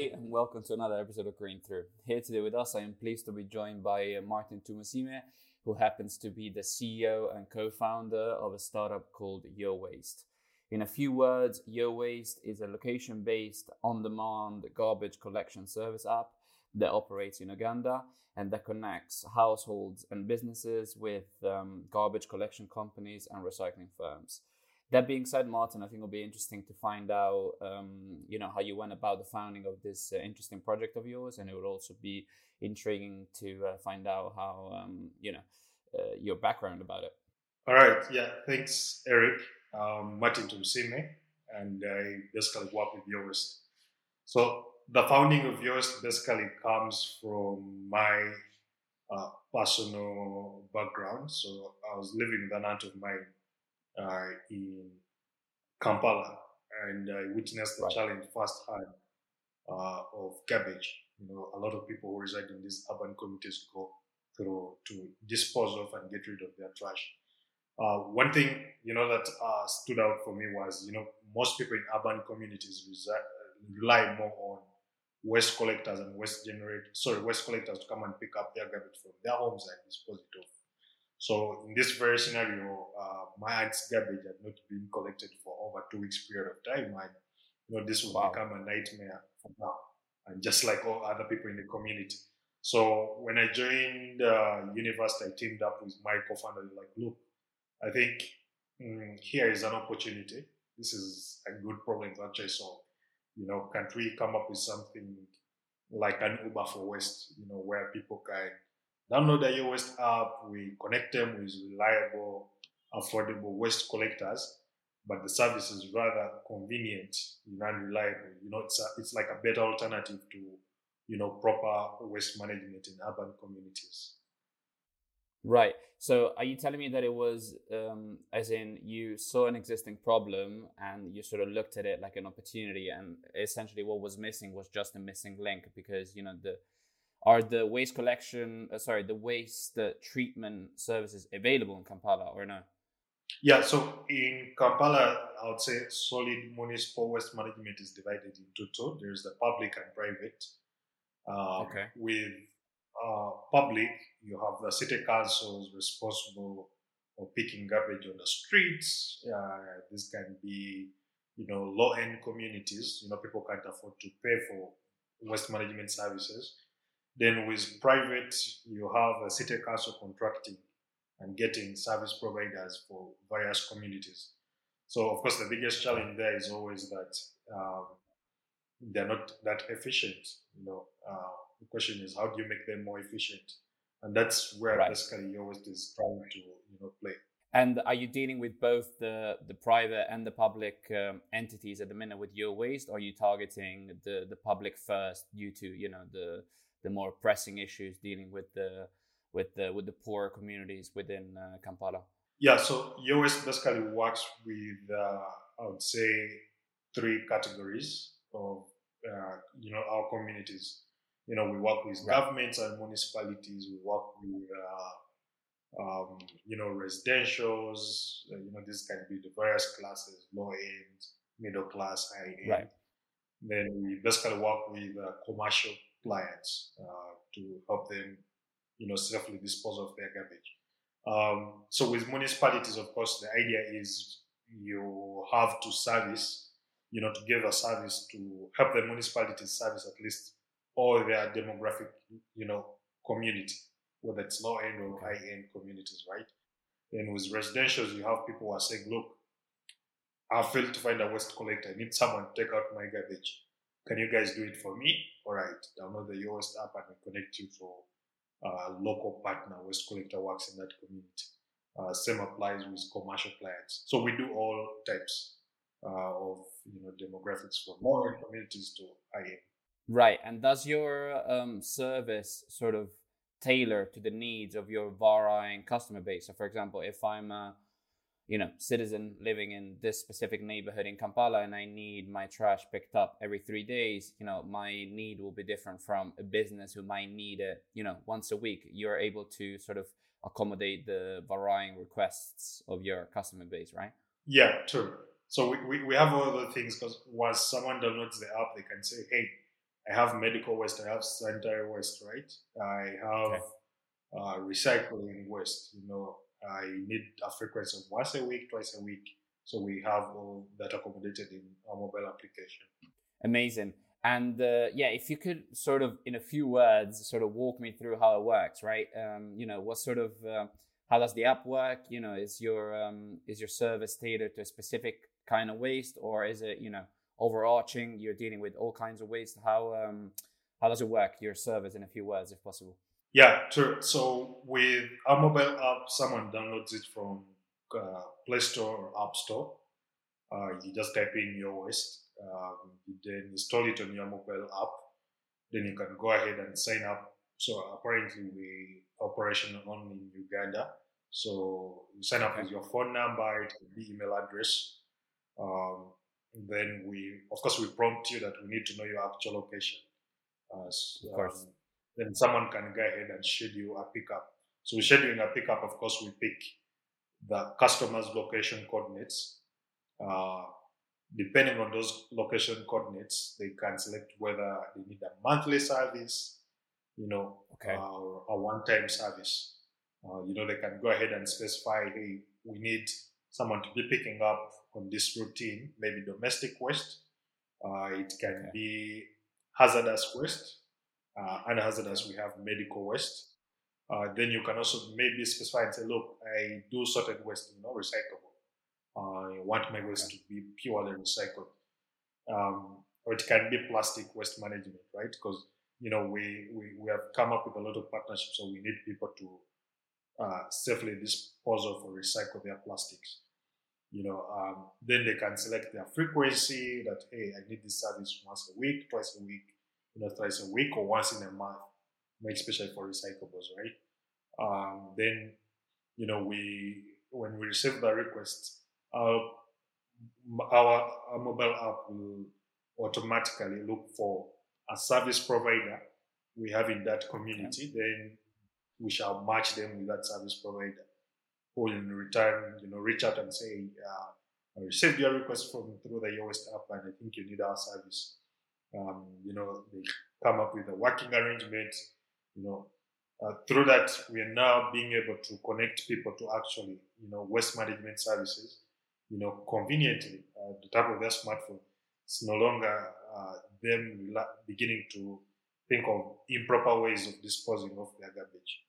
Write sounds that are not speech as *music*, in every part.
everybody, and welcome to another episode of Green Through. Here today with us, I am pleased to be joined by uh, Martin Tumusiime, who happens to be the CEO and co founder of a startup called Yo Waste. In a few words, Yo Waste is a location based, on demand garbage collection service app that operates in Uganda and that connects households and businesses with um, garbage collection companies and recycling firms that being said, Martin, I think it'll be interesting to find out, um, you know, how you went about the founding of this uh, interesting project of yours, and it would also be intriguing to uh, find out how, um, you know, uh, your background about it. All right, yeah, thanks, Eric. Um, Martin Tumusiime, and I basically work with Yo Waste. So the founding of Yo Waste basically comes from my uh, personal background. So I was living with an aunt of mine uh, in Kampala, and I witnessed the right. challenge firsthand uh, of garbage. You know, a lot of people who reside in these urban communities go through to dispose of and get rid of their trash. Uh, one thing you know that uh, stood out for me was you know most people in urban communities rely more on waste collectors and waste generate sorry waste collectors to come and pick up their garbage from their homes and dispose it of so in this very scenario, uh, my aunt's garbage had not been collected for over two weeks period of time. And you know, this will wow. become a nightmare for now. And just like all other people in the community. So when I joined uh, university, I teamed up with my co-founder, like, look, I think mm, here is an opportunity. This is a good problem to actually solve. You know, can't we come up with something like an Uber for Waste, you know, where people can Download the Waste app. We connect them with reliable, affordable waste collectors, but the service is rather convenient and reliable. You know, it's a, it's like a better alternative to you know proper waste management in urban communities. Right. So, are you telling me that it was, um, as in, you saw an existing problem and you sort of looked at it like an opportunity, and essentially what was missing was just a missing link because you know the are the waste collection uh, sorry the waste uh, treatment services available in kampala or no? Yeah so in kampala i would say solid municipal waste management is divided into two there's the public and private. Um, okay. with uh, public you have the city councils responsible for picking garbage on the streets. Uh, this can be you know low end communities. You know people can't afford to pay for waste management services then with private, you have a city council contracting and getting service providers for various communities. So of course, the biggest challenge there is always that um, they're not that efficient. You know, uh, the question is how do you make them more efficient? And that's where right. basically Waste is trying to you know play. And are you dealing with both the, the private and the public um, entities at the minute with Yo Waste? Or are you targeting the, the public first due to you know the the more pressing issues dealing with the with the with the poor communities within uh, Kampala? Yeah, so Waste basically works with uh, I would say three categories of uh, you know our communities. You know, we work with right. governments and municipalities. We work with uh, um, you know residentials. Uh, you know, this can be the various classes: low end, middle class, high end. Right. Then we basically work with uh, commercial clients uh, to help them, you know, safely dispose of their garbage. Um, so with municipalities, of course, the idea is you have to service, you know, to give a service to help the municipalities service at least all their demographic, you know, community, whether it's low end or high end communities, right? And with residentials, you have people who are saying, look, I failed to find a waste collector. I need someone to take out my garbage. Can you guys do it for me? All right, download the Yo Waste app and we connect you for a local partner waste collector works in that community. Uh, same applies with commercial clients. So we do all types uh, of you know demographics from lower communities to high Right, and does your um, service sort of tailor to the needs of your varying customer base? So, for example, if I'm a you know citizen living in this specific neighborhood in Kampala and I need my trash picked up every three days, you know my need will be different from a business who might need it you know once a week. You're able to sort of accommodate the varying requests of your customer base, right? Yeah, true. So we, we, we have all the things because once someone downloads the app, they can say, hey, I have medical waste, I have sanitary waste, right? I have okay. uh, recycling waste. You know, I need a frequency of once a week, twice a week. So we have all that accommodated in our mobile application. Amazing. And uh, yeah, if you could sort of, in a few words, sort of walk me through how it works, right? Um, you know, what sort of, uh, how does the app work? You know, is your um, is your service tailored to a specific kind of waste, or is it, you know, overarching? You're dealing with all kinds of waste. How um, how does it work? Your service, in a few words, if possible. Yeah, sure. So with our mobile app, someone downloads it from uh, Play Store or App Store. Uh, you just type in your waste um, you then install it on your mobile app. Then you can go ahead and sign up. So apparently we operation only in Uganda. So you sign up with your phone number, it the email address. Um, then we, of course, we prompt you that we need to know your actual location. Uh, so, of course. Um, then someone can go ahead and schedule a pickup. So we're scheduling a pickup. Of course, we pick the customer's location coordinates. Uh, depending on those location coordinates, they can select whether they need a monthly service, you know, okay. uh, or a one-time service. Uh, you know, they can go ahead and specify, hey, we need someone to be picking up on this routine, maybe domestic waste. Uh, it can okay. be hazardous waste. Uh, hazardous, we have medical waste. Uh, then you can also maybe specify and say, look, I do certain waste, you know, recyclable. I want my waste to be purely recycled. Um, or it can be plastic waste management, right? Because you know we, we we have come up with a lot of partnerships, so we need people to uh, safely dispose of or recycle their plastics. You know, um, then they can select their frequency. That hey, I need this service once a week, twice a week, you know, thrice a week, or once in a month, especially for recyclables, right? Um, then, you know, we when we receive the request, our, our, our mobile app will automatically look for a service provider we have in that community, then we shall match them with that service provider who in return, you know, reach out and say, uh, I received your request from through the Yowaste app and I think you need our service. Um, you know, they come up with a working arrangement, you know, uh, through that, we are now being able to connect people to actually, you know, waste management services you know, conveniently uh, the type of their smartphone. It's no longer uh, them beginning to think of improper ways of disposing of their garbage,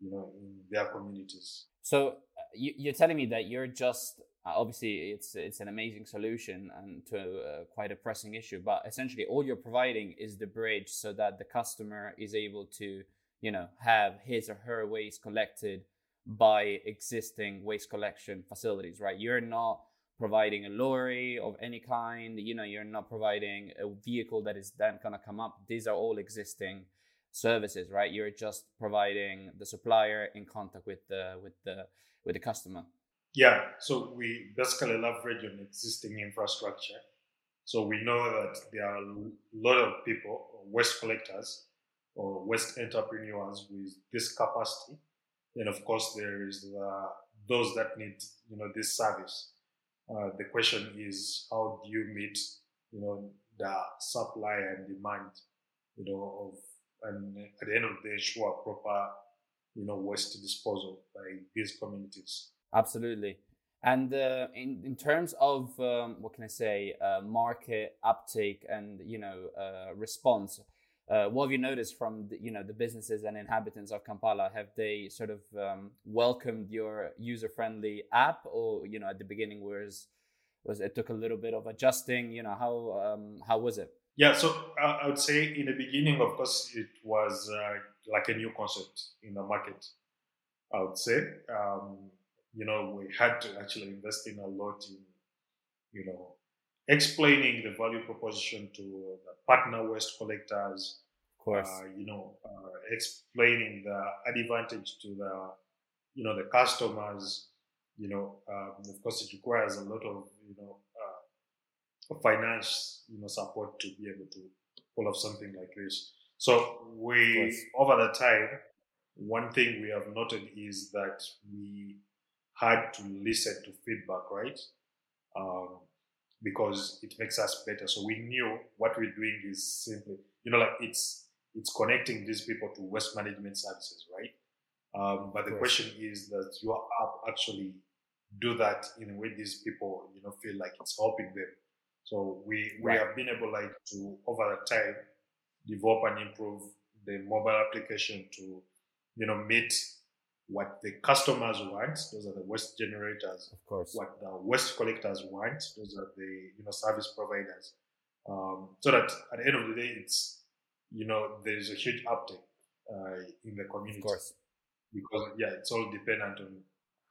you know, in their communities. So uh, you, are telling me that you're just uh, obviously it's it's an amazing solution and to uh, quite a pressing issue, but essentially all you're providing is the bridge so that the customer is able to you know have his or her waste collected by existing waste collection facilities, right? You're not providing a lorry of any kind. You know, you're not providing a vehicle that is then gonna come up. These are all existing services, right? You're just providing the supplier in contact with the with the with the customer. Yeah. So we basically leverage on existing infrastructure. So we know that there are a lot of people, waste collectors or waste entrepreneurs with this capacity. And of course there is uh, those that need you know this service. Uh, the question is how do you meet you know the supply and demand you know of and at the end of the day ensure proper you know waste disposal by these communities absolutely and uh, in in terms of um, what can I say, uh, market uptake and you know uh, response, uh, what have you noticed from the, you know the businesses and inhabitants of Kampala? Have they sort of um, welcomed your user friendly app, or you know at the beginning was was it took a little bit of adjusting? You know how um, how was it? Yeah, so uh, I would say in the beginning, of course, it was uh, like a new concept in the market. I would say, um, you know, we had to actually invest in a lot in, you know, explaining the value proposition to the partner waste collectors. Of course. Uh, you know, uh, explaining the advantage to the, you know, the customers. You know, um, of course, it requires a lot of, you know, uh, finance, you know, support to be able to pull off something like this. So we, over the time, one thing we have noted is that we had to listen to feedback, right? Um, because it makes us better. So we knew what we're doing is simply, you know, like it's it's connecting these people to waste management services, right? Um, but the question is that your app actually do that in a way these people, you know, feel like it's helping them. So we we right. have been able like to over the time develop and improve the mobile application to, you know, meet what the customers want. Those are the waste generators. Of course. What the waste collectors want. Those are the you know service providers. Um, so that at the end of the day, it's you know there's a huge uptake uh, in the community. Of course. Because yeah, it's all dependent on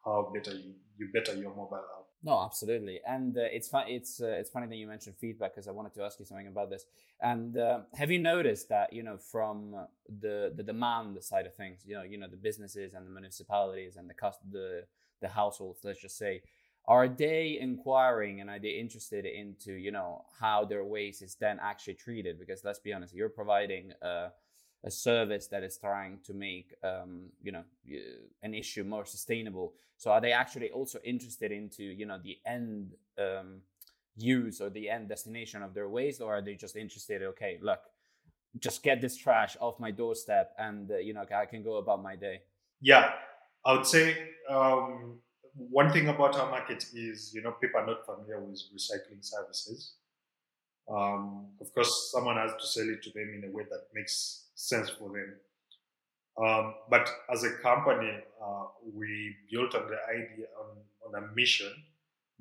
how better you, you better your mobile app. No, absolutely, and uh, it's. It's uh, it's funny that you mentioned feedback because I wanted to ask you something about this. And uh, have you noticed that you know from the the demand side of things, you know, you know the businesses and the municipalities and the cost the the households, let's just say, are they inquiring and are they interested into you know how their waste is then actually treated? Because let's be honest, you're providing. Uh, a service that is trying to make um, you know an issue more sustainable. So are they actually also interested into you know the end um, use or the end destination of their waste? Or are they just interested okay look just get this trash off my doorstep and uh, you know i can go about my day yeah. I would say um, one thing about our market is you know people are not familiar with recycling services um, of course someone has to sell it to them in a way that makes sense for them. Um, but as a company, uh, we built on the idea on, on a mission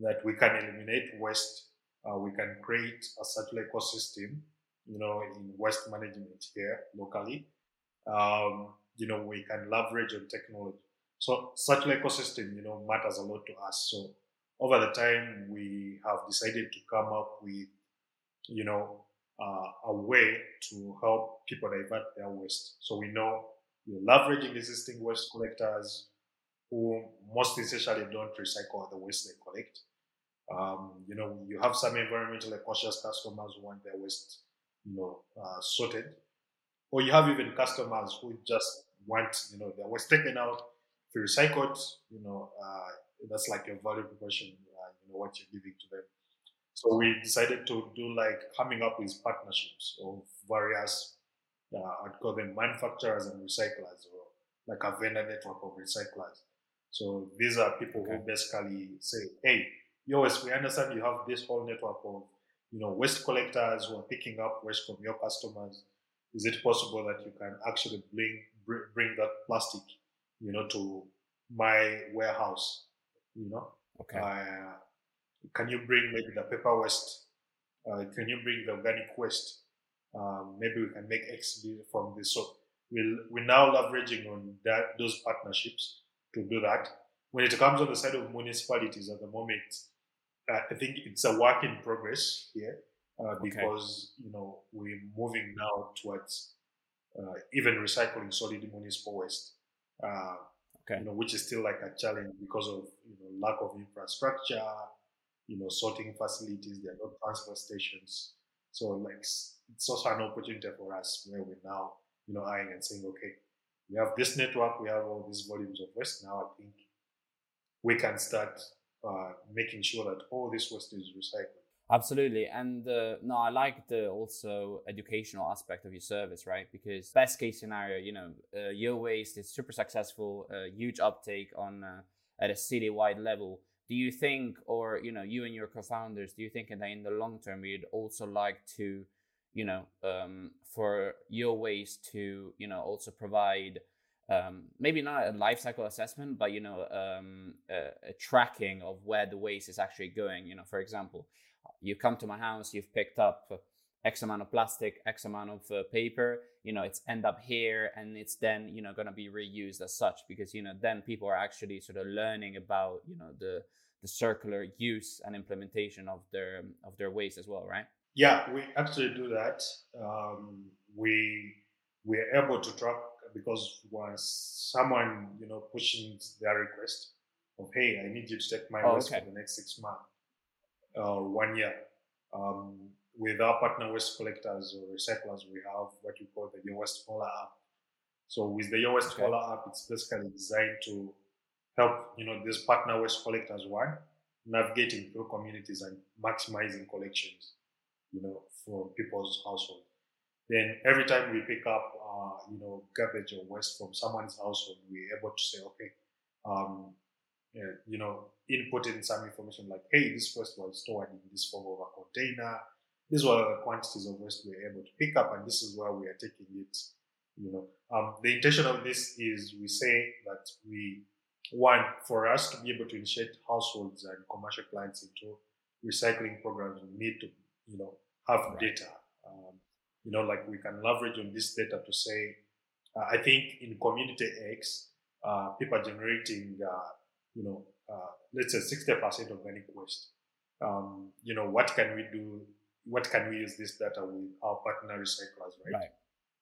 that we can eliminate waste. Uh, we can create a circular ecosystem, you know, in waste management here locally. Um, you know, we can leverage on technology. So circular ecosystem, you know, matters a lot to us. So over the time, we have decided to come up with, you know, uh, a way to help people divert their waste. So we know you're leveraging existing waste collectors who most essentially don't recycle the waste they collect. Um, you know, you have some environmentally conscious customers who want their waste, you know, uh, sorted, or you have even customers who just want, you know, their waste taken out, if you know, uh, that's like your value proposition, uh, you know, what you're giving to them. So we decided to do like coming up with partnerships of various, uh, I'd call them manufacturers and recyclers, or like a vendor network of recyclers. So these are people okay. who basically say, hey, yours, we understand you have this whole network of, you know, waste collectors who are picking up waste from your customers. Is it possible that you can actually bring bring that plastic, you know, to my warehouse? You know, okay. Uh, can you bring maybe the paper waste? Uh, can you bring the organic waste? Um, maybe we can make X from this. So we'll, we're now leveraging on that those partnerships to do that. When it comes on the side of municipalities at the moment, uh, I think it's a work in progress here uh, because okay. you know we're moving now towards uh, even recycling solid municipal waste. Uh, okay. You know, which is still like a challenge because of you know lack of infrastructure, you know, sorting facilities. There are no transfer stations. So like it's also an opportunity for us where we're now, you know, eyeing and saying, okay, we have this network, we have all these volumes of waste. Now I think we can start uh, making sure that all this waste is recycled. Absolutely, and uh, no, I like the also educational aspect of your service, right? Because best case scenario, you know, uh, Yo Waste is super successful, uh, huge uptake on uh, at a city-wide level do you think or you know you and your co-founders do you think that in the long term you'd also like to you know um, for your ways to you know also provide um, maybe not a life cycle assessment but you know um, a, a, tracking of where the waste is actually going? You know for example you come to my house you've picked up x amount of plastic x amount of uh, paper you know it's end up here and it's then you know going to be reused as such because you know then people are actually sort of learning about you know the the circular use and implementation of their of their waste as well right yeah we actually do that um, we we're able to track because once someone you know pushing their request of hey i need you to take my oh, waste okay. for the next six months or uh, one year um, with our partner waste collectors or recyclers, we have what we call the Yo Waste Caller app. So with the Yo Waste okay. App, it's basically designed to help you know these partner waste collectors one navigating through communities and maximizing collections, you know, for people's household. then every time we pick up, uh, you know, garbage or waste from someone's household, we're able to say, okay, um, you know, input in some information like, hey, this waste was stored in this form of a container. These were the quantities of waste we were able to pick up, and this is where we are taking it. You know, um, the intention of this is we say that we want for us to be able to initiate households and commercial clients into recycling programs. We need to, you know, have right. data. Um, you know, like we can leverage on this data to say, uh, I think in community X, uh, people are generating, uh, you know, uh, let's say 60% organic waste. Um, you know, what can we do? What can we use this data with our partner recyclers, right? right.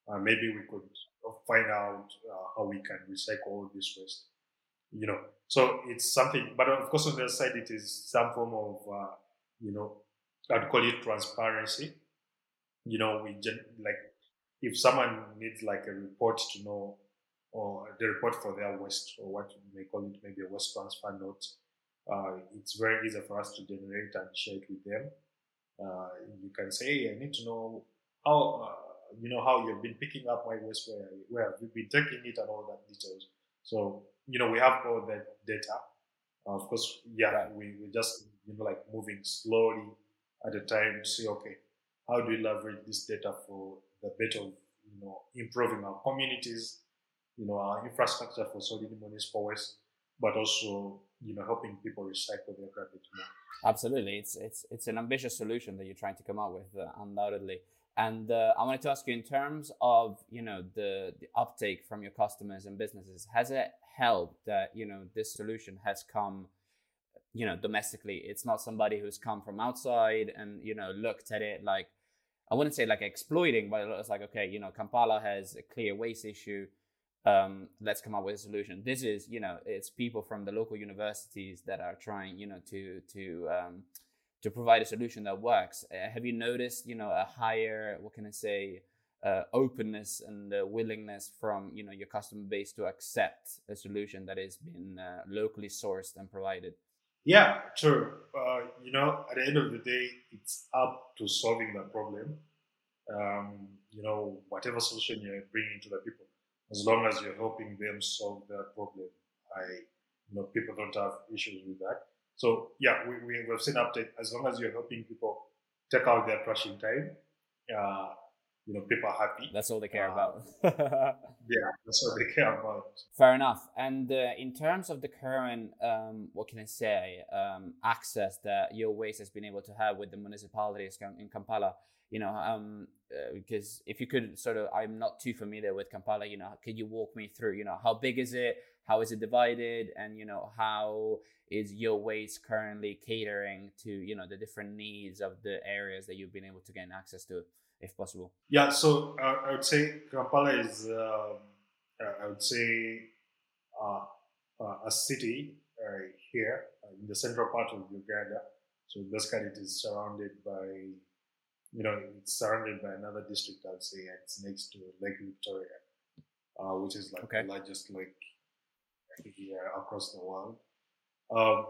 Uh, maybe we could find out uh, how we can recycle all this waste. You know, so it's something, but of course, on the other side, it is some form of, you know, I'd call it transparency you know, we gen- like if someone needs like a report to know or the report for their waste or what we may call it maybe a waste transfer note, uh, it's very easy for us to generate and share it with them. Uh, you can say, hey, I need to know how, uh, you know, how you've been picking up my waste, where, where have you been taking it and all that details. So, you know, we have all that data. of course, yeah, we, we just, you know, like moving slowly at a time to see, okay, how do we leverage this data for the better of you know improving our communities, you know our infrastructure for solid municipal waste, but also you know helping people recycle their garbage more. Absolutely, it's it's it's an ambitious solution that you're trying to come up with, uh, undoubtedly. And uh, I wanted to ask you, in terms of you know the the uptake from your customers and businesses, has it helped that you know this solution has come? you know domestically it's not somebody who's come from outside and you know looked at it like i wouldn't say like exploiting but it's like okay you know kampala has a clear waste issue um, let's come up with a solution this is you know it's people from the local universities that are trying you know to to um, to provide a solution that works uh, have you noticed you know a higher what can i say uh, openness and uh, willingness from you know your customer base to accept a solution that has been uh, locally sourced and provided yeah, true. Uh, you know, at the end of the day, it's up to solving the problem. Um, you know, whatever solution you're bringing to the people, as long as you're helping them solve their problem, I, you know, people don't have issues with that. So yeah, we, we have seen update. As long as you're helping people take out their trash in time, uh, you know people are happy that's all they care uh, about *laughs* yeah that's all they care about fair enough and uh, in terms of the current um, what can i say um, access that Yo Waste has been able to have with the municipalities in kampala you know um, uh, because if you could sort of i'm not too familiar with kampala you know could you walk me through you know how big is it how is it divided and you know how is Yo Waste currently catering to you know the different needs of the areas that you've been able to gain access to if possible? Yeah, so uh, I would say Kampala is, uh, I would say, uh, uh a city uh, here uh, in the central part of Uganda. So basically, it is surrounded by, you know, it's surrounded by another district. I'd say and it's next to Lake Victoria, which is like okay. the largest lake here across the world. Um,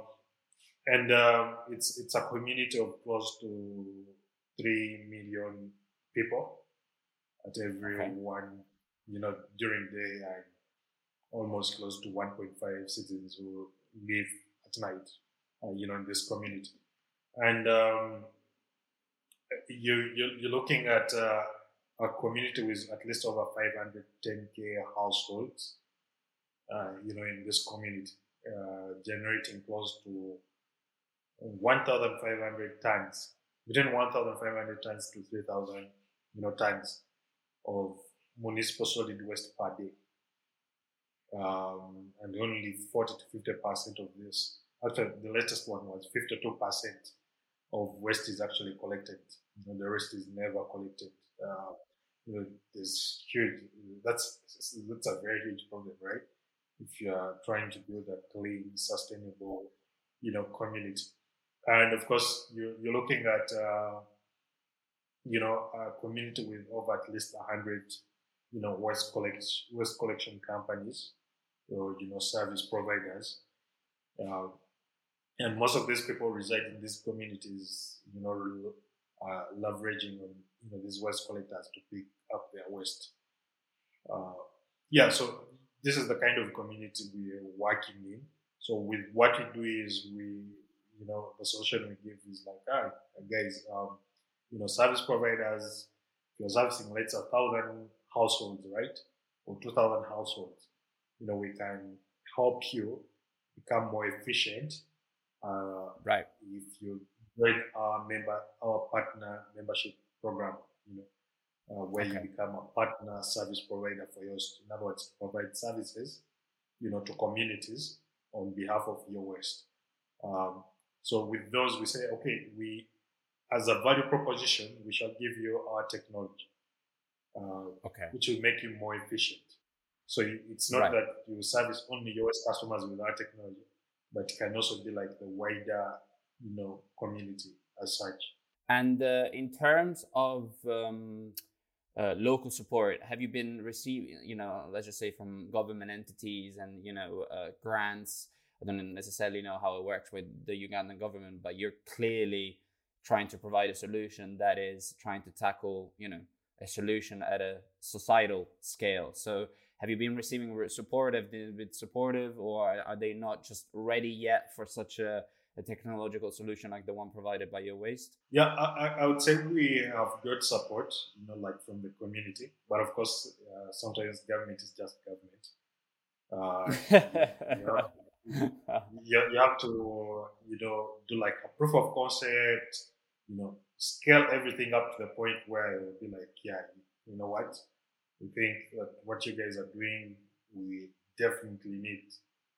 and um, it's it's a community of close to three million people at every okay. one, you know, during the day and almost close to 1.5 citizens who live at night, uh, you know, in this community. And um, you, you, are looking at uh, a community with at least over 510k households, uh, you know, in this community, uh, generating close to 1,500 tons, between 1,500 tons to 3,000 you know, tons of municipal solid waste per day. Um, and only 40 to 50 percent of this, actually, the latest one was 52 percent of waste is actually collected. Know, the rest is never collected. Uh, you know, there's huge. That's that's a very huge problem, right? If you are trying to build a clean, sustainable, you know, community, and of course, you, you're looking at uh, you know, a community with over at least 100, you know, waste collection, waste collection companies or, you know, service providers. Uh, and most of these people reside in these communities, you know, uh, leveraging on, you know, these waste collectors to pick up their waste. Uh, yeah, so this is the kind of community we are working in. So with what we do is we, you know, the solution we give is like, ah, guys, um, you know, service providers, you're servicing, let's a thousand households, right? Or 2,000 households. You know, we can help you become more efficient. Uh, right. If you join our member, our partner membership program, you know, uh, where okay. you become a partner service provider for yours. In other words, provide services, you know, to communities on behalf of Yo Waste. Um, so with those, we say, okay, we, as a value proposition, we shall give you our technology, uh, okay. which will make you more efficient. So it's not right. that you service only your customers with our technology, but it can also be like the wider, you know, community as such. And uh, in terms of um, uh, local support, have you been receiving, you know, let's just say from government entities and you know uh, grants? I don't necessarily know how it works with the Ugandan government, but you're clearly trying to provide a solution that is trying to tackle, you know, a solution at a societal scale. So have you been receiving support? Have they been supportive, or are they not just ready yet for such a, a technological solution like the one provided by Yo Waste? Yeah, I, I would say we have good support, you know, like from the community. But of course, uh, sometimes government is just government. Uh, *laughs* you, know, you, you have to, you know, do like a proof of concept, you know, scale everything up to the point where it will be like, yeah, you know what? We think that what you guys are doing, we definitely need.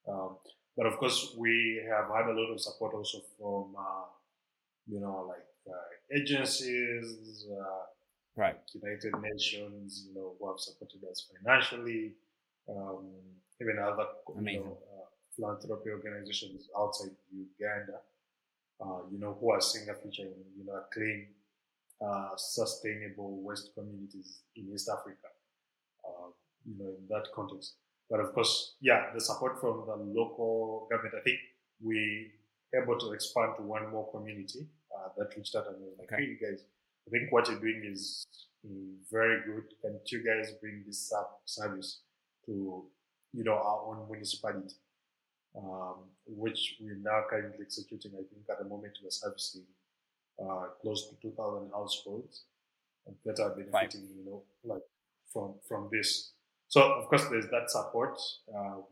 Um, but of course, we have had a lot of support also from, uh, you know, like uh, agencies, uh, right? United Nations, you know, who have supported us financially, um, even other you know, uh, philanthropy organizations outside Uganda, uh, you know, who are seeing a future in, you know, clean, uh, sustainable waste communities in East Africa you know, in that context. But of course, yeah, the support from the local government, I think we able to expand to one more community uh, that reached out and was like, okay. hey, guys, I think what you're doing is very good. Can you guys bring this service to, you know, our own municipality? Um, which we're now currently executing. I think at the moment we're servicing uh, close to 2,000 households that are benefiting, you know, like from from this. So of course, there's that support um,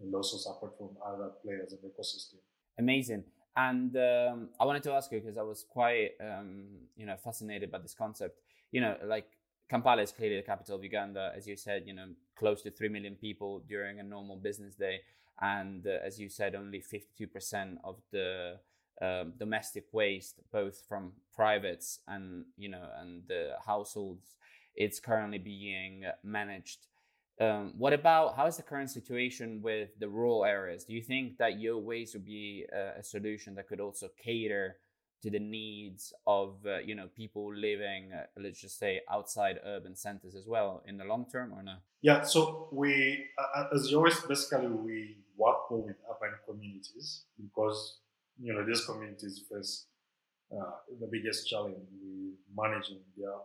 and also support from other players in the ecosystem. Amazing. And um, I wanted to ask you because I was quite, um, you know, fascinated by this concept. You know, like Kampala is clearly the capital of Uganda, as you said. You know, close to three million people during a normal business day, and uh, as you said, only fifty-two percent of the um, domestic waste, both from privates and you know and the households, it's currently being managed um, what about how is the current situation with the rural areas? Do you think that Yowaste would be a, a, solution that could also cater to the needs of uh, you know people living, uh, let's just say, outside urban centers as well in the long term, or no? Yeah. So we, uh, as Yowaste, basically we work more with urban communities because you know these communities face uh, the biggest challenge we managing their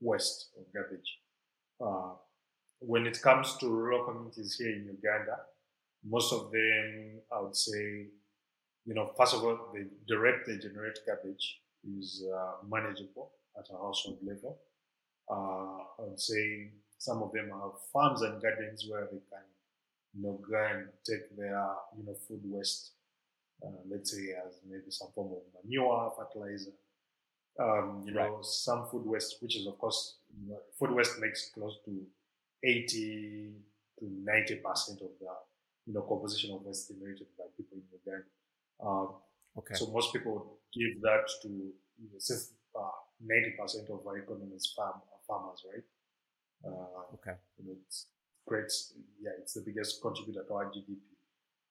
waste or garbage. When it comes to rural communities here in Uganda, most of them, I would say, you know, first of all, the direct they generate garbage is uh, manageable at a household level. Uh, I would say some of them have farms and gardens where they can, you know, go and take their, you know, food waste, uh, let's say as maybe some form of manure, fertilizer. Um, you right. know, some food waste, which is of course, you know, food waste makes close to 80 to 90 percent of the you know composition of waste generated by people in Uganda. Um, okay. So most people give that to you know, since uh, 90 percent of our economy is farm farmers, right? Uh, okay. You know, it's great. Yeah, it's the biggest contributor to our GDP.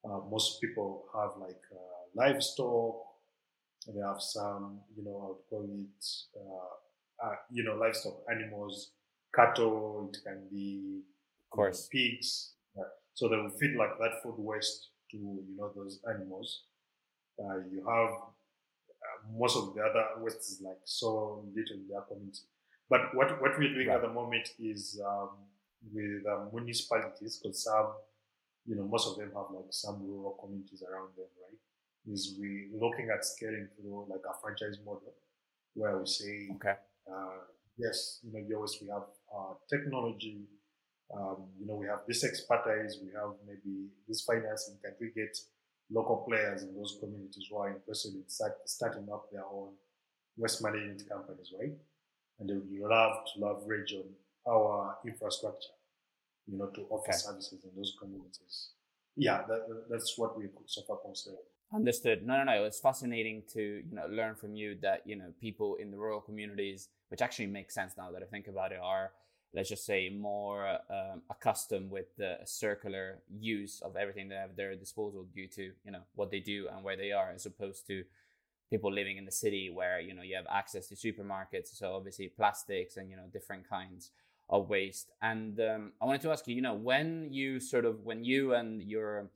Uh, most people have like uh, livestock. They have some, you know, I would call it, uh, uh, you know, livestock animals cattle, it can be of course pigs. So they will feed like that food waste to you know those animals. Uh, you have uh, most of the other waste is like so little in their community. But what, what we're doing right. at the moment is um, with uh, municipalities, because some, you know, most of them have like some rural communities around them, right? Is we looking at scaling through like a franchise model where we say, okay, uh, yes, you know, you always we have technology, um, you know, we have this expertise, we have maybe this financing. Can we get local players in those communities who are interested in start, starting up their own waste management companies, right? And they would love to leverage on our infrastructure, you know, to offer okay. services in those communities. Yeah, that, that's what we so far consider. Understood. No, no, no. It's fascinating to you know learn from you that you know people in the rural communities, which actually makes sense now that I think about it, are let's just say more um, accustomed with the circular use of everything they have at their disposal due to you know what they do and where they are, as opposed to people living in the city where you know you have access to supermarkets. So obviously plastics and you know different kinds of waste. And um, I wanted to ask you, you know, when you sort of when you and your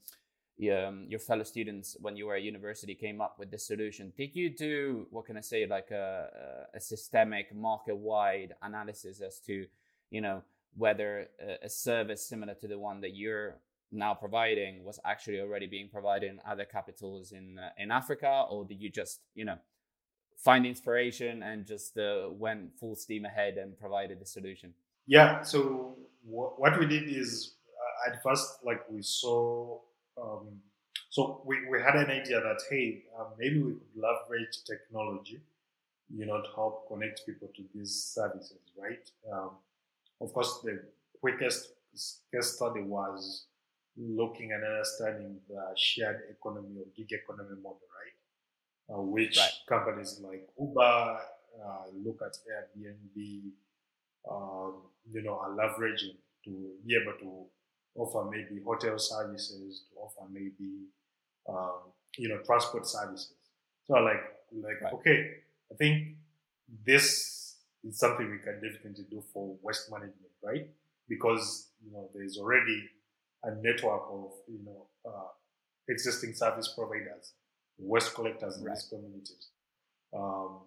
um, your fellow students when you were at university came up with this solution. Did you do what can i say like a, a systemic market wide analysis as to you know whether a, a, service similar to the one that you're now providing was actually already being provided in other capitals in uh, in africa? Or did you just you know find inspiration and just uh, went full steam ahead and provided the solution? Yeah so what we did is uh, at first like we saw um, so we, we had an idea that hey, uh, maybe we could leverage technology, you know, to help connect people to these services, right? Um, of course, the quickest case study was looking and understanding the shared economy or gig economy model, right? Uh, which right. companies like Uber, uh, look at Airbnb, um, you know, are leveraging to be able to offer maybe hotel services, to offer maybe um, you know transport services. So like like right. okay, I think this is something we can definitely do for waste management, right? Because you know there's already a network of you know uh, existing service providers, waste collectors in right. these communities. Um,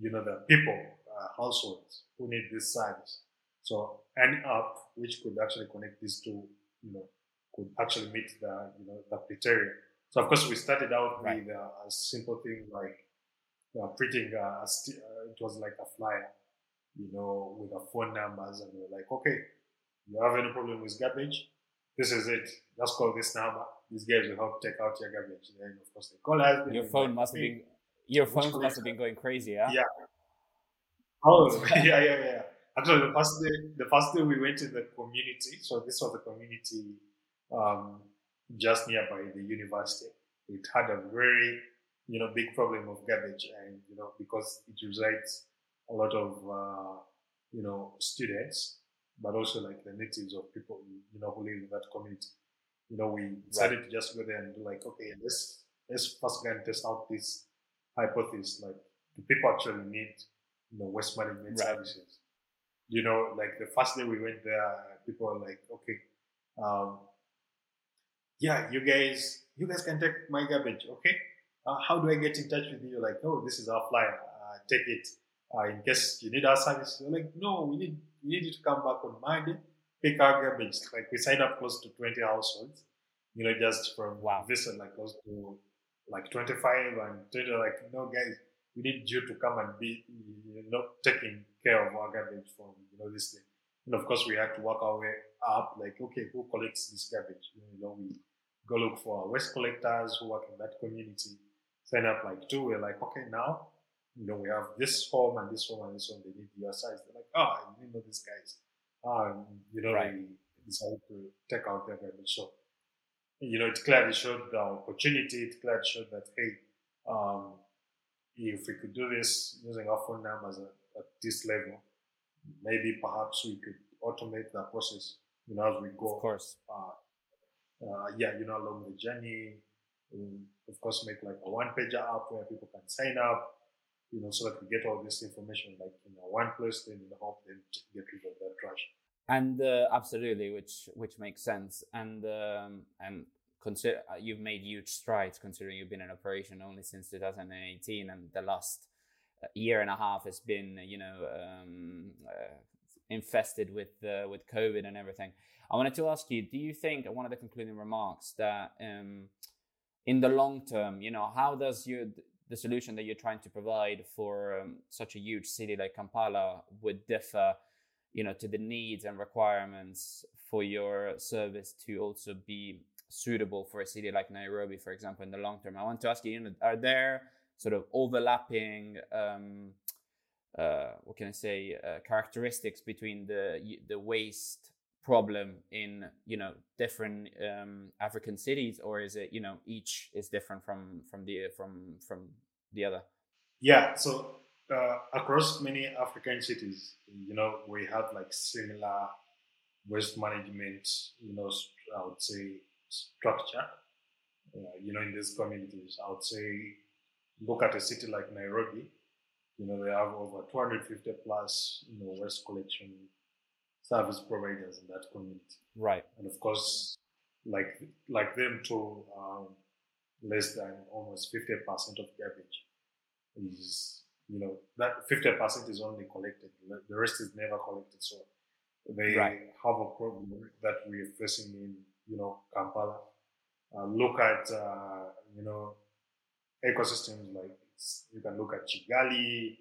you know the people, uh, households who need this service. So an app which could actually connect these two, you know, could actually meet the, you know, the criteria. So of course we started out right. with uh, a simple thing like uh, printing a, st- uh, it was like a flyer, you know, with the phone numbers, and we were like, okay, you have any problem with garbage? This is it. Just call this number. These guys will help take out your garbage. Then of course they call us. Your phone like, must have been your phone must have been going crazy, yeah. Yeah. Oh *laughs* yeah, yeah, yeah. Actually, the first day, the first day we went in the community. So this was the community um, just nearby the university. It had a very, you know, big problem of garbage, and you know, because it resides a lot of, uh, you know, students, but also like the natives of people, you know, who live in that community. You know, we decided right. to just go there and like, okay, let's let's first go and test out this hypothesis. Like, do people actually need, you know, waste management right. services? You know, like the first day we went there, people were like, okay, um, yeah, you guys, you guys can take my garbage, okay? Uh, how do I get in touch with you? Like, oh, this is our flyer. Uh, take it. Uh, in case you need our service, They're like, no, we need we need you to come back on Monday, pick our garbage. Like we signed up close to 20 households, you know, just from wow. visit like close to like 25 and 20, like, no guys, we need you to come and be, you know, taking care of our garbage from, you know, this thing. And of course, we had to work our way up, like, okay, who collects this garbage? You know, we go look for our waste collectors who work in that community, sign up like two. We're like, okay, now, you know, we have this home and this home and this home. They need your size. They're like, oh, you know these guys. Um, you know, right. they decided to take out their garbage. So, you know, it clearly showed the opportunity. It clearly showed that, hey, um, if we could do this using our phone numbers at, at this level, maybe perhaps we could automate that process, you know, as we go. Of course. Uh, uh, yeah, you know, along the journey. Um, of course, make like a one pager app where people can sign up, you know, so that we get all this information like in a one place, then you know, help them to get rid of that trash. And uh, absolutely, which which makes sense. And um, and consider uh, you've made huge strides considering you've been in operation only since 2018 and the last year and a half has been, you know, um, uh, infested with uh, with COVID and everything. I wanted to ask you: Do you think one of the concluding remarks that um, in the long term, you know, how does you the solution that you're trying to provide for um, such a huge city like Kampala would differ, you know, to the needs and requirements for your service to also be suitable for a city like Nairobi, for example, in the long term. I want to ask you, you know, are there sort of overlapping, um, uh, what can I say, uh, characteristics between the the waste problem in you know different um, African cities, or is it you know each is different from from the from from the other? Yeah, so uh, across many African cities, you know, we have like similar waste management, you know, I would say structure. Uh, you know, in these communities, I would say, look at a city like Nairobi. You know, they have over 250 plus, you know, waste collection service providers in that community. Right. And of course, like like them too, um, less than almost 50% of garbage is, you know, that 50% is only collected. The rest is never collected. So they right. have a problem that we're facing in, you know, Kampala. Uh, look at, uh, you know, ecosystems like you can look at Kigali.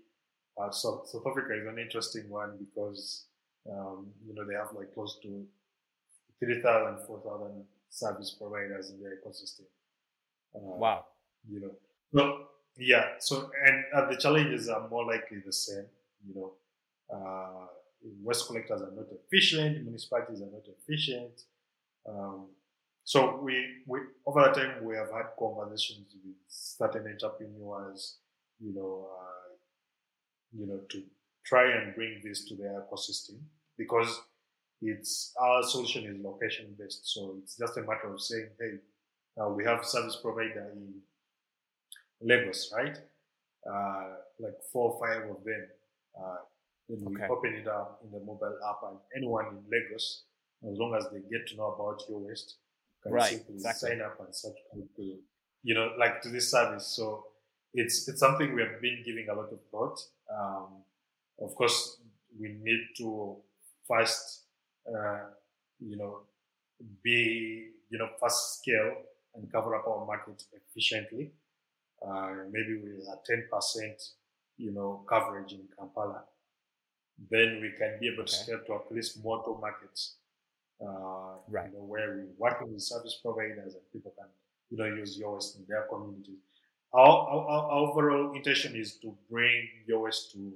Uh, South, South Africa is an interesting one because, um, you know, they have like close to 3,000, 4,000 service providers in their ecosystem. Uh, wow. You know, so yeah. So and uh, the challenges are more likely the same. You know, uh, waste collectors are not efficient. Municipalities are not efficient. Um, so we, we over the time we have had conversations with certain entrepreneurs, you know, uh, you know, to try and bring this to their ecosystem because it's our solution is location based. So it's just a matter of saying, hey, uh, we have service provider in Lagos, right? Uh, like four or five of them. Uh, then we open it up in the mobile app, and anyone in Lagos, as long as they get to know about your waste, can right, simply exactly. sign up and to, you know, like to this service. So it's it's something we have been giving a lot of thought. Um, of course, we need to first, uh, you know, be you know fast scale and cover up our market efficiently. Uh, maybe with a 10%, you know, coverage in Kampala, then we can be able to scale to at least motor markets, uh, right. you know, where we're working with service providers and people can, you know, use yours in their communities. Our, our, our, overall intention is to bring yours to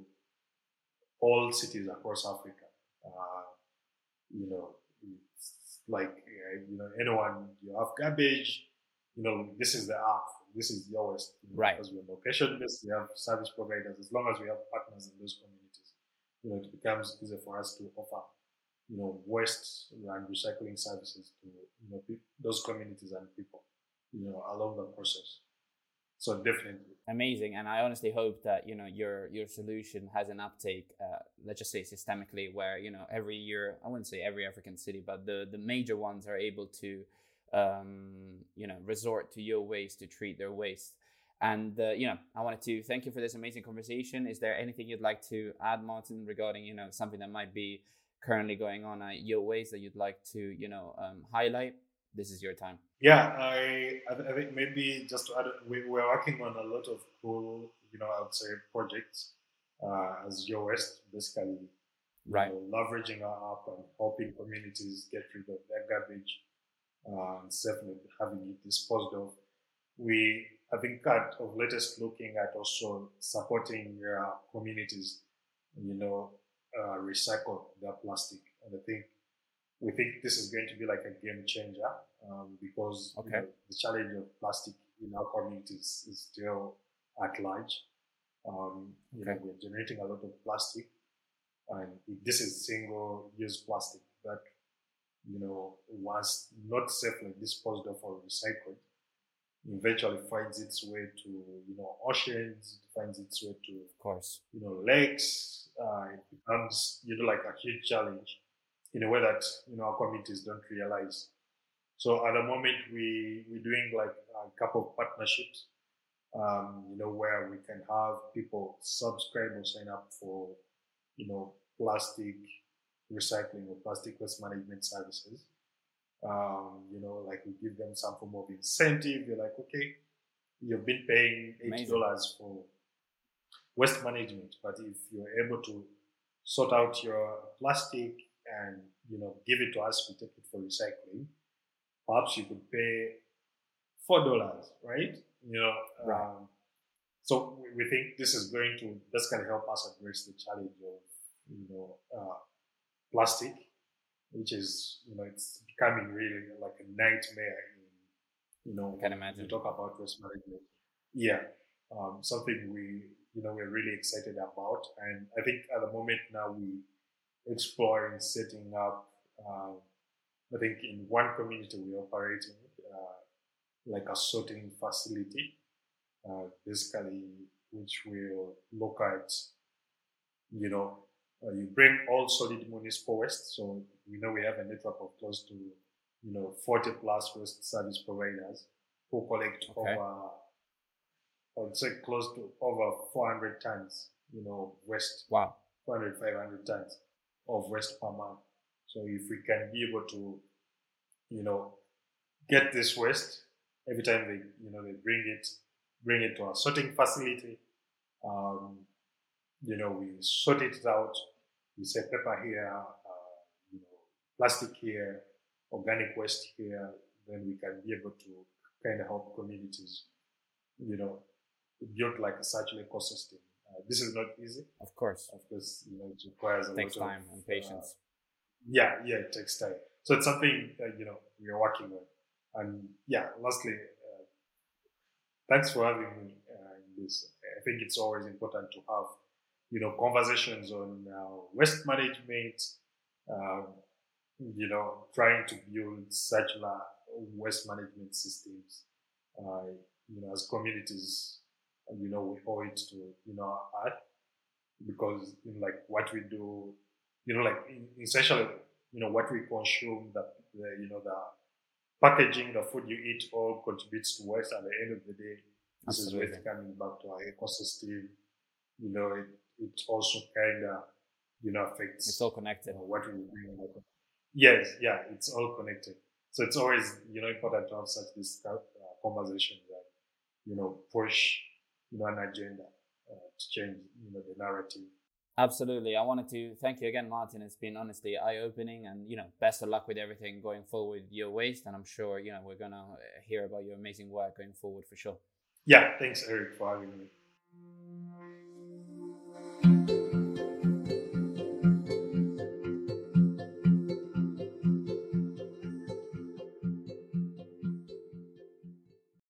all cities across Africa. Uh, you know, like, you know, anyone, you have garbage, you know, this is the app, this is yours. You know, right. Because we're location based, we have service providers. As long as we have partners in those communities, you know, it becomes easier for us to offer, you know, waste and recycling services to, you know, those communities and people, you know, along the process. So definitely amazing, and I honestly hope that you know your your solution has an uptake. Uh, let's just say systemically, where you know every year I wouldn't say every African city, but the the major ones are able to um, you know, resort to Yo Waste to treat their waste. And uh, you know, I wanted to thank you for this amazing conversation. Is there anything you'd like to add, Martin, regarding you know something that might be currently going on at Yo Waste that you'd like to you know um, highlight? This is your time. Yeah, I I think maybe just to add, we, we're working on a lot of cool, you know, I would say projects uh, as Yo Waste, basically, right, know, leveraging our app and helping communities get rid of their garbage uh, and safely having it disposed of. We, I think, at of latest looking at also supporting uh, communities, you know, uh, recycle their plastic. And I think we think this is going to be like a game changer um, because okay. you know, the challenge of plastic in our communities is still at large. Um, you okay. know, we're generating a lot of plastic, and this is single-use plastic that you know, was not safely disposed of or recycled, eventually finds its way to, you know, oceans, it finds its way to, of course, you know, lakes. Uh, it becomes, you know, like a huge challenge in a way that, you know, our communities don't realize. So at the moment, we, we're doing like a couple of partnerships um, you know, where we can have people subscribe or sign up for, you know, plastic recycling or plastic waste management services. Um, you know, like we give them some form of incentive. You're like, okay, you've been paying eighty dollars for waste management, but if you're able to sort out your plastic and you know give it to us, we take it for recycling. Perhaps you could pay four dollars, right? You know, right. Um, so we think this is going to that's going to help us address the challenge of you know uh, plastic, which is you know it's becoming really like a nightmare. In, you know, I can imagine. Talk about waste management. Yeah, um, something we you know we're really excited about, and I think at the moment now we exploring setting up. Uh, I think in one community we operate in uh, like a sorting facility, uh, basically, which will look at, you know, uh, you bring all solid municipal waste. So we know we have a network of close to, you know, 40 plus waste service providers who collect okay. over, I would say close to over 400 tons, you know, waste. Wow. 400, 500 tons of waste per month. So if we can be able to, you know, get this waste every time they, you know, they bring it, bring it to our sorting facility, um, you know, we sort it out. We say paper here, uh, you know, plastic here, organic waste here. Then we can be able to kind of help communities, you know, build like a circular ecosystem. Uh, this is not easy. Of course. Of course, you know, it requires a takes lot time of, and patience. Uh, yeah, yeah, it takes time. So it's something that, you know we are working on. And yeah, lastly, uh, thanks for having me uh, in this. I think it's always important to have you know conversations on uh, waste management. Um, you know, trying to build circular waste management systems. Uh, you know, as communities you know, we owe it to, you know, art because in like what we do, you know, like in, essentially, you know, what we consume, the, the, you know, the packaging, the food you eat all contributes to waste. At the end of the day, this Absolutely. is waste coming back to our ecosystem. You know, it, it also kind of, you know, affects. It's all connected. What we bring. Yes, yeah, it's all connected. So it's always, you know, important to have such this uh, conversation that, you know, push you know, an agenda uh, to change, you know, the narrative. Absolutely. I wanted to thank you again, Martin. It's been honestly eye opening and, you know, best of luck with everything going forward with Yo Waste. And I'm sure, you know, we're going to uh, hear about your amazing work going forward for sure. Yeah. Thanks, Eric, for having me thank you